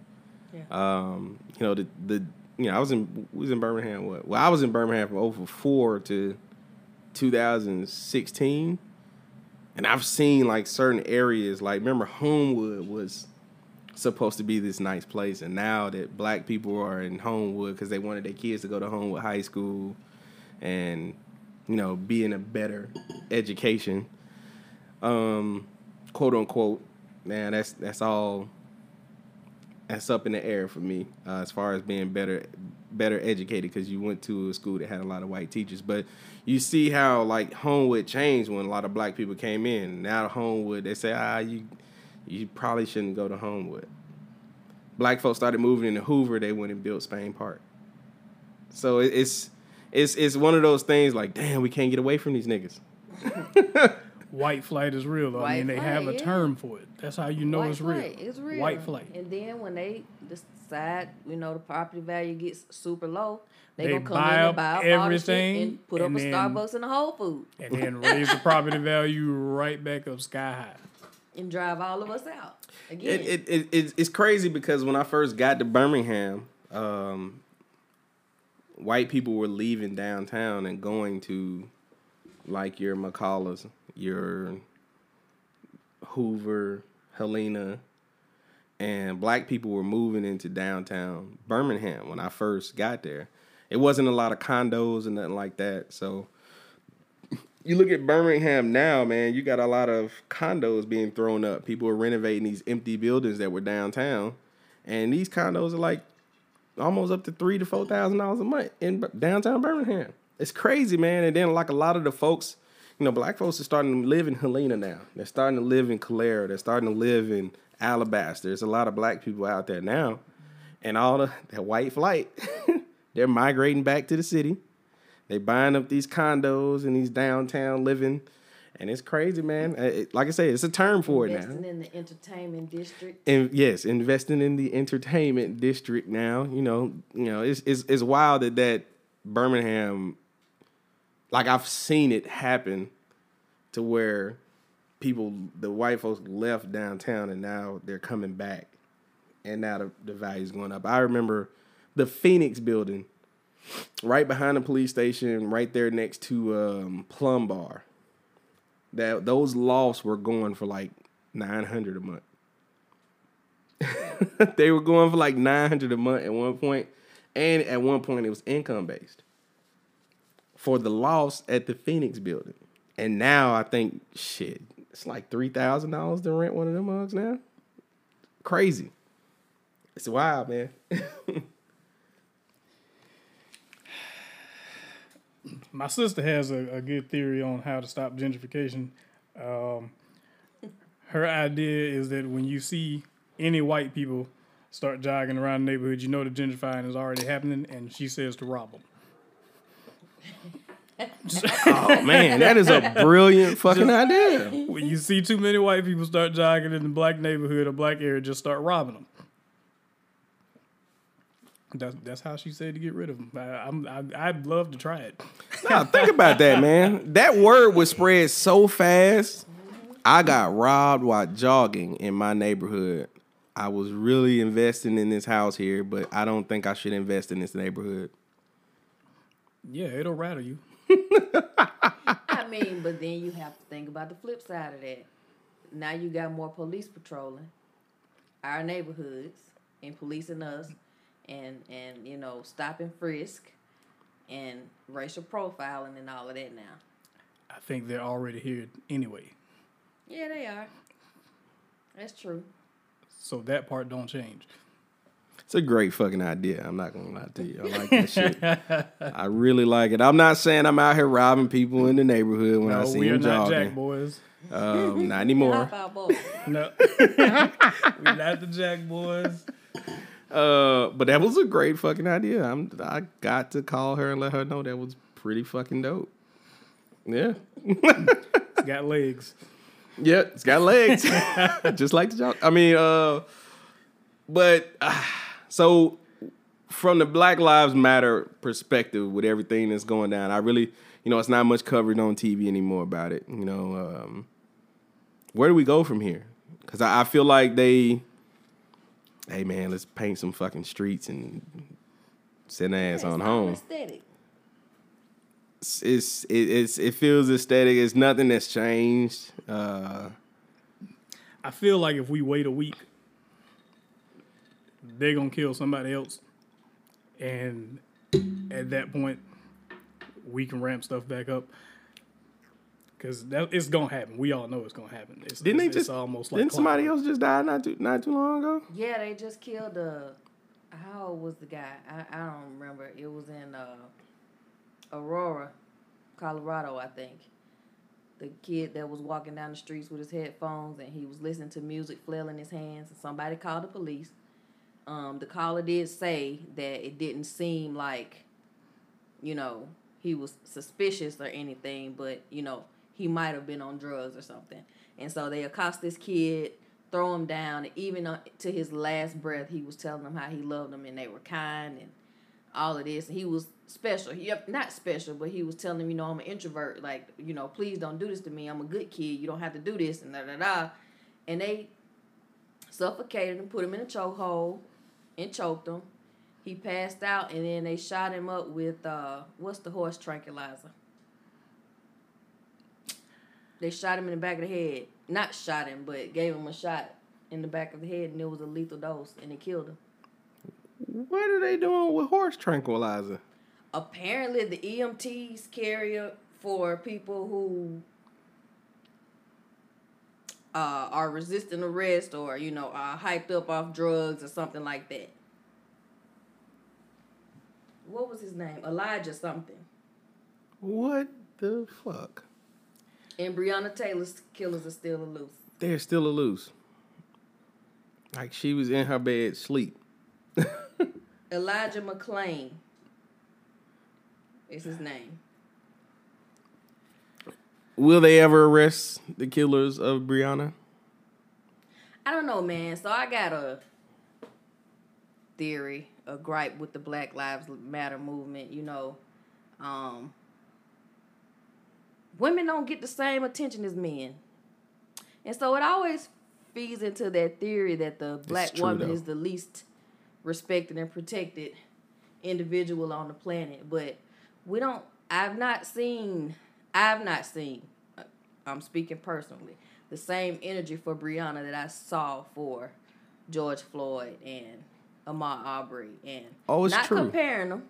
Yeah. Um, you know the the you know I was in was in Birmingham. What? Well, I was in Birmingham from over 04 to 2016. And I've seen like certain areas, like remember Homewood was supposed to be this nice place, and now that black people are in Homewood because they wanted their kids to go to Homewood High School, and you know be in a better education, um, quote unquote. Man, that's that's all. That's up in the air for me uh, as far as being better, better educated because you went to a school that had a lot of white teachers. But you see how like Homewood changed when a lot of black people came in. Now Homewood, they say, ah, you, you probably shouldn't go to Homewood. Black folks started moving into Hoover. They went and built Spain Park. So it's it's it's one of those things like, damn, we can't get away from these niggas. White flight is real. Though. I White mean, they have a yeah. term for it. That's how you know White it's real. It's real. White flight. And then when they decide, you know, the property value gets super low, they, They gonna come buy in up and buy up all the shit everything, and put up and a then- Starbucks and a Whole Food and then raise the property value right back up sky high. And drive all of us out again. It, it, it, it's, crazy because when I first got to Birmingham, um, white people were leaving downtown and going to like your McCulloughs, your Hoover, Helena, and black people were moving into downtown Birmingham when I first got there. It wasn't a lot of condos and nothing like that. So you look at Birmingham now, man, you got a lot of condos being thrown up. People are renovating these empty buildings that were downtown. And these condos are like almost up to three to four thousand dollars a month in downtown Birmingham. It's crazy, man. And then like a lot of the folks, you know, black folks are starting to live in Helena now. They're starting to live in Calera. They're starting to live in Alabaster. There's a lot of black people out there now. And all the that white flight, they're migrating back to the city. They buying up these condos and these downtown living. And it's crazy, man. Uh, it- like I say, it's a term for it now. Investing in the entertainment district. And yes, investing in the entertainment district now. You know, you know, it's it's, it's wild that that Birmingham, like I've seen it happen, to where people, the white folks left downtown and now they're coming back, and now the the value's going up. I remember the Phoenix building, right behind the police station, right there next to um, Plum Bar. That those lofts were going for like nine hundred a month. they were going for like 900 a month at one point and at one point it was income based for the loss at the phoenix building and now i think shit it's like $3000 to rent one of them mugs now crazy it's wild man My sister has a, a good theory on how to stop gentrification. Um, her idea is that when you see any white people start jogging around the neighborhood, you know the gentrifying is already happening, and she says to rob them. oh man that is a brilliant fucking idea When you see too many white people start jogging in the black neighborhood or black area, just start robbing them. That's, that's how she said to get rid of them. I, I'm, I, I'd love to try it. Now think about that, man. That word was spread so fast. I got robbed while jogging in my neighborhood. I was really investing in this house here, but I don't think I should invest in this neighborhood. Yeah, it'll rattle you. I mean, but then you have to think about the flip side of that. Now you got more police patrolling our neighborhoods and policing us and and you know, stop and frisk and racial profiling and all of that now. I think they're already here anyway. Yeah, they are. That's true. So that part don't change. It's a great fucking idea. I'm not gonna lie to you. I like that shit. I really like it. I'm not saying I'm out here robbing people in the neighborhood when I No, see we are them not Jack boys. Um, not anymore. Hop out boys. No, we're not the Jack boys. Uh, but that was a great fucking idea. I'm I got to call her and let her know that was pretty fucking dope. Yeah. It's got legs. Yeah, it's got legs. Just like the jog. I mean, uh but uh, so from the Black Lives Matter perspective with everything that's going down, I really, you know, it's not much covered on TV anymore about it. You know, um, where do we go from here? Because I, I feel like they, hey man, let's paint some fucking streets and send their ass It's on all home. Aesthetic. It's, it's it, it's it feels aesthetic. It's nothing that's changed. Uh, I feel like if we wait a week, they're gonna kill somebody else, and at that point, we can ramp stuff back up. Cause that it's gonna happen. We all know it's gonna happen. It's, didn't they just it's almost like didn't somebody else just die not too not too long ago? Yeah, they just killed uh how old was the guy? I, I don't remember. It was in uh Aurora, Colorado, I think. The kid that was walking down the streets with his headphones and he was listening to music flailing his hands and somebody called the police. Um, the caller did say that it didn't seem like, you know, he was suspicious or anything, but you know, he might have been on drugs or something. And so they accost this kid, throw him down, even to his last breath, he was telling them how he loved them and they were kind and all of this. And he was special. Yep, not special, but he was telling them, you know, I'm an introvert. Like, you know, please don't do this to me. I'm a good kid. You don't have to do this and da da da. And they suffocated him, put him in a chokehold, and choked him. He passed out, and then they shot him up with uh, what's the horse tranquilizer? They shot him in the back of the head. Not shot him, but gave him a shot in the back of the head, and it was a lethal dose, and it killed him. What are they doing with horse tranquilizer? Apparently, the EMTs carry it for people who uh, are resisting arrest or you know are hyped up off drugs or something like that. What was his name? Elijah something. What the fuck? And Breonna Taylor's killers are still loose. They're still loose. Like she was in her bed sleep. Elijah McClain is his name. Will they ever arrest the killers of Breonna? I don't know, man. So I got a theory, a gripe with the Black Lives Matter movement. You know, um, women don't get the same attention as men, and so it always feeds into that theory that the black true, woman though. is the least respected and protected individual on the planet. But we don't. I've not seen. I've not seen. uh, I'm speaking personally. The same energy for Breonna that I saw for George Floyd and Ahmaud Arbery and Oh, it's not true. comparing them.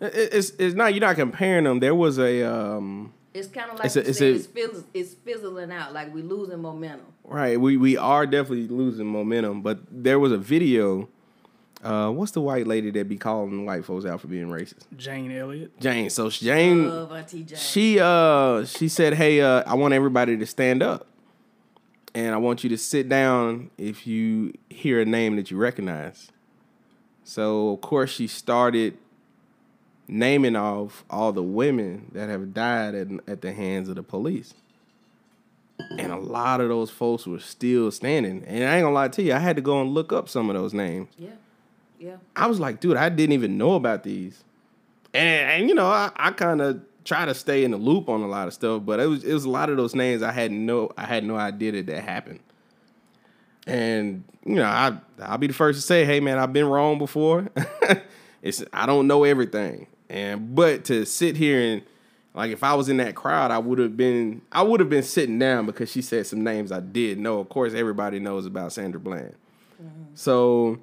It's it's not you're not comparing them. There was a um It's kind of like It's a- it's said, a- it's, fizz- it's fizzling out, like we're losing momentum. right. We we are definitely losing momentum, but there was a video. Uh, what's the white lady that be calling white folks out for being racist? Jane Elliott. Jane. So Jane, Love Auntie Jane. she uh she said, "Hey, uh, I want everybody to stand up, and I want you to sit down if you hear a name that you recognize." So of course she started naming off all the women that have died at, at the hands of the police. And a lot of those folks were still standing. And I ain't gonna lie to you, I had to go and look up some of those names. yeah, yeah. I was like, dude, I didn't even know about these. And, and you know, I, I kind of try to stay in the loop on a lot of stuff, but it was it was a lot of those names I had no I had no idea that that happened. And you know, I I'll be the first to say, hey man, I've been wrong before. it's I don't know everything. And but to sit here and like if I was in that crowd, I would have been I would have been sitting down because she said some names I did know. Of course, everybody knows about Sandra Bland. Mm-hmm. So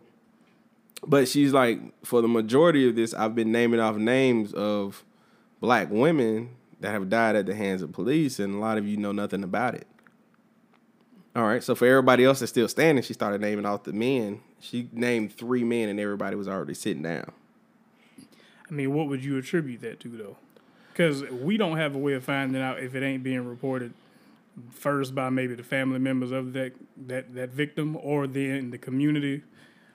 but she's like, for the majority of this, I've been naming off names of black women that have died at the hands of police, and a lot of you know nothing about it. All right, so for everybody else that's still standing, she started naming off the men. She named three men, and everybody was already sitting down. I mean, what would you attribute that to, though? Because we don't have a way of finding out if it ain't being reported first by maybe the family members of that that that victim, or then the community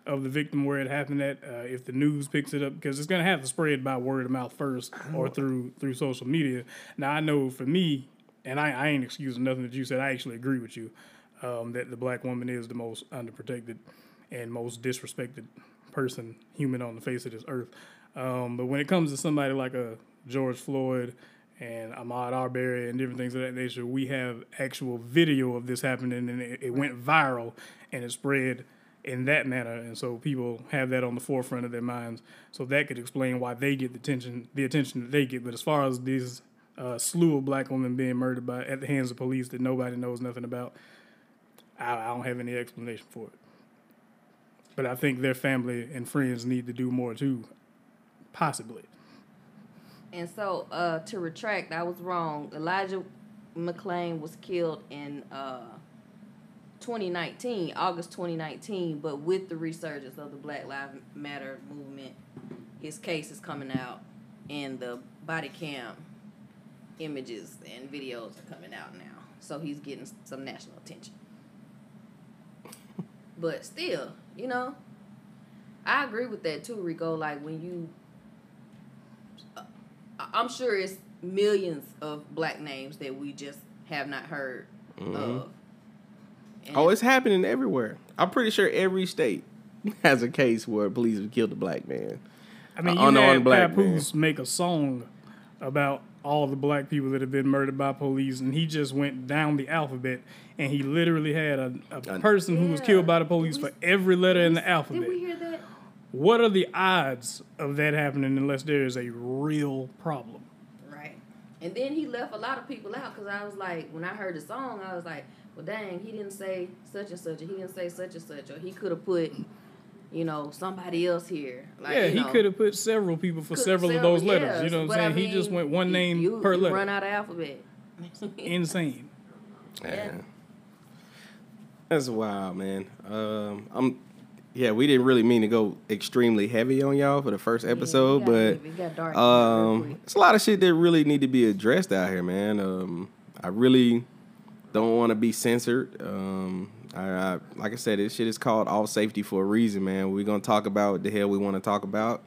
of the victim where it happened at. Uh, if the news picks it up, because it's gonna have to spread by word of mouth first, or through through social media. Now I know for me, and I, I ain't excusing nothing that you said. I actually agree with you um, that the black woman is the most underprotected and most disrespected person, human on the face of this earth. Um, but when it comes to somebody like a George Floyd and Ahmaud Arbery and different things of that nature, we have actual video of this happening, and it, it went viral and it spread in that manner, and so people have that on the forefront of their minds. So that could explain why they get the attention, the attention that they get. But as far as these uh, slew of black women being murdered by at the hands of police that nobody knows nothing about, I, I don't have any explanation for it. But I think their family and friends need to do more too, possibly. And so, uh, to retract, I was wrong. Elijah McClain was killed in uh, 2019, August 2019, but with the resurgence of the Black Lives Matter movement, his case is coming out, and the body cam images and videos are coming out now. So he's getting some national attention. But still, you know, I agree with that too, Rico. Like when you I'm sure it's millions of black names that we just have not heard of. And Mm-hmm. Oh, it's happening everywhere. I'm pretty sure every state has a case where police have killed a black man. I mean, Uh, you unarmed had black Papoose make a song about all the black people that have been murdered by police, and he just went down the alphabet, and he literally had a, a person who was killed by the police Did we- for every letter in the alphabet. Did we hear that? What are the odds of that happening unless there is a real problem? Right. And then he left a lot of people out because I was like, when I heard the song, I was like, well, dang, he didn't say such and such, or he didn't say such and such, or he could have put, you know, somebody else here. Like, yeah, you he could have put several people for could- several, of those letters. yes, You know what I'm I saying? he just went one you- name you, per you letter. Run out of alphabet. Insane. Yeah. That's wild, man. Um, I'm, yeah, we didn't really mean to go extremely heavy on y'all for the first episode, it got but heavy, got dark um, it's a lot of shit that really need to be addressed out here, man. Um, I really don't want to be censored. Um, I, I, like I said, this shit is called Off Safety for a reason, man. We're gonna talk about what the hell we want to talk about.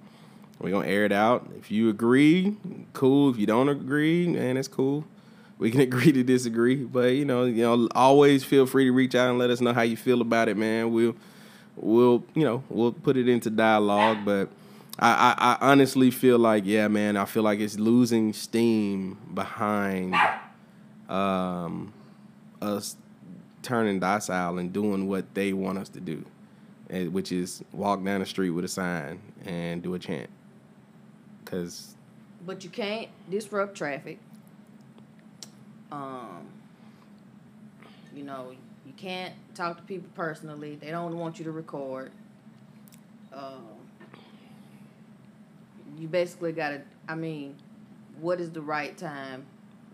We're gonna air it out. If you agree, cool. If you don't agree, man, it's cool. We can agree to disagree, but you know, you know, always feel free to reach out and let us know how you feel about it, man. We'll, we'll, you know, we'll put it into dialogue. But I, I, I honestly feel like, yeah, man, I feel like it's losing steam behind, um, us turning docile and doing what they want us to do, which is walk down the street with a sign and do a chant. Cause But you can't disrupt traffic. Um, you know, you can't talk to people personally. They don't want you to record. Um, you basically got to. I mean, what is the right time?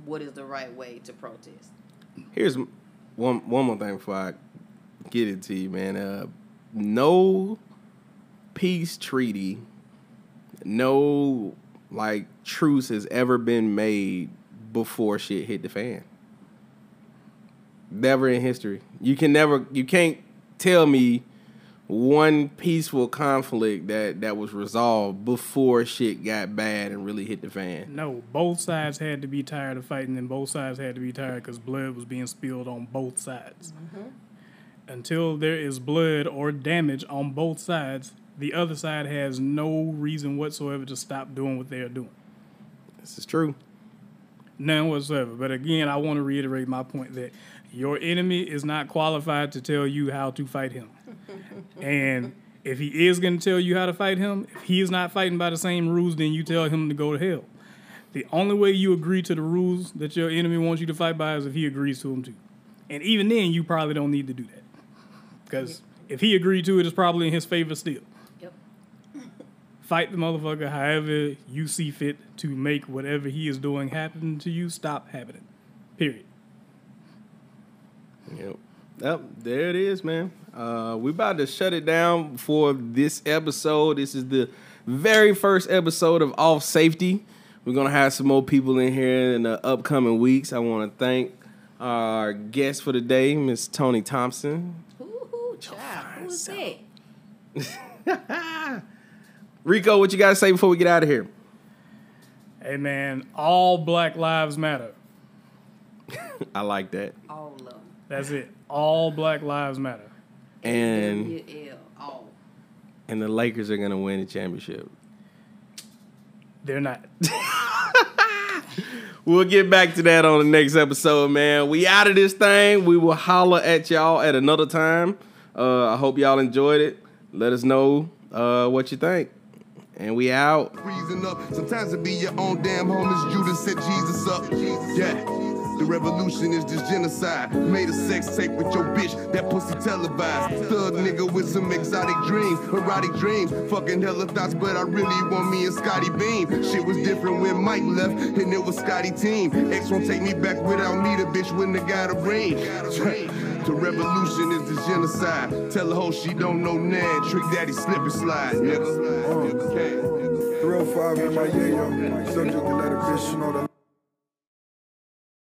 What is the right way to protest? Here's one one more thing before I get it to you, man. Uh, no peace treaty, no like truce has ever been made before shit hit the fan. Never in history. You can never. You can't tell me one peaceful conflict that that was resolved before shit got bad and really hit the fan. No, both sides had to be tired of fighting, and both sides had to be tired because blood was being spilled on both sides. Mm-hmm. Until there is blood or damage on both sides, the other side has no reason whatsoever to stop doing what they are doing. This is true. None whatsoever. But again, I want to reiterate my point that your enemy is not qualified to tell you how to fight him. and if he is going to tell you how to fight him, if he is not fighting by the same rules, then you tell him to go to hell. The only way you agree to the rules that your enemy wants you to fight by is if he agrees to them too. And even then, you probably don't need to do that. Because if he agreed to it, it's probably in his favor still. Yep. Fight the motherfucker however you see fit to make whatever he is doing happen to you stop happening. Period. Yep. Yep, there it is, man. Uh, we about to shut it down for this episode. This is the very first episode of Off Safety. We're gonna have some more people in here in the upcoming weeks. I want to thank our guest for the day, Miss Tony Thompson. Ooh, child, who is that? Rico, what you got to say before we get out of here? Hey man, all Black Lives Matter. I like that. All of them. That's it. All Black Lives Matter. And WL, all. and the Lakers are gonna win the championship. They're not. We'll get back to that on the next episode, man. We out of this thing. We will holler at y'all at another time. Uh, I hope y'all enjoyed it. Let us know uh, what you think. And we out. freezing up. Sometimes it be your own damn homies. Judas set Jesus up. Yeah. The revolution is just genocide. Made a sex tape with your bitch, that pussy televised. Thug nigga with some exotic dreams, erotic dreams. Fucking hella thoughts, but I really want me and Scotty Beam. Shit was different when Mike left, and it was Scotty team. X won't take me back without me, the bitch wouldn't have got a ring. The revolution is the genocide. Tell a hoe she don't know Nan. Trick daddy slip and slide, nigga. Okay. 305 in my yayo. Subject to let a bitch know the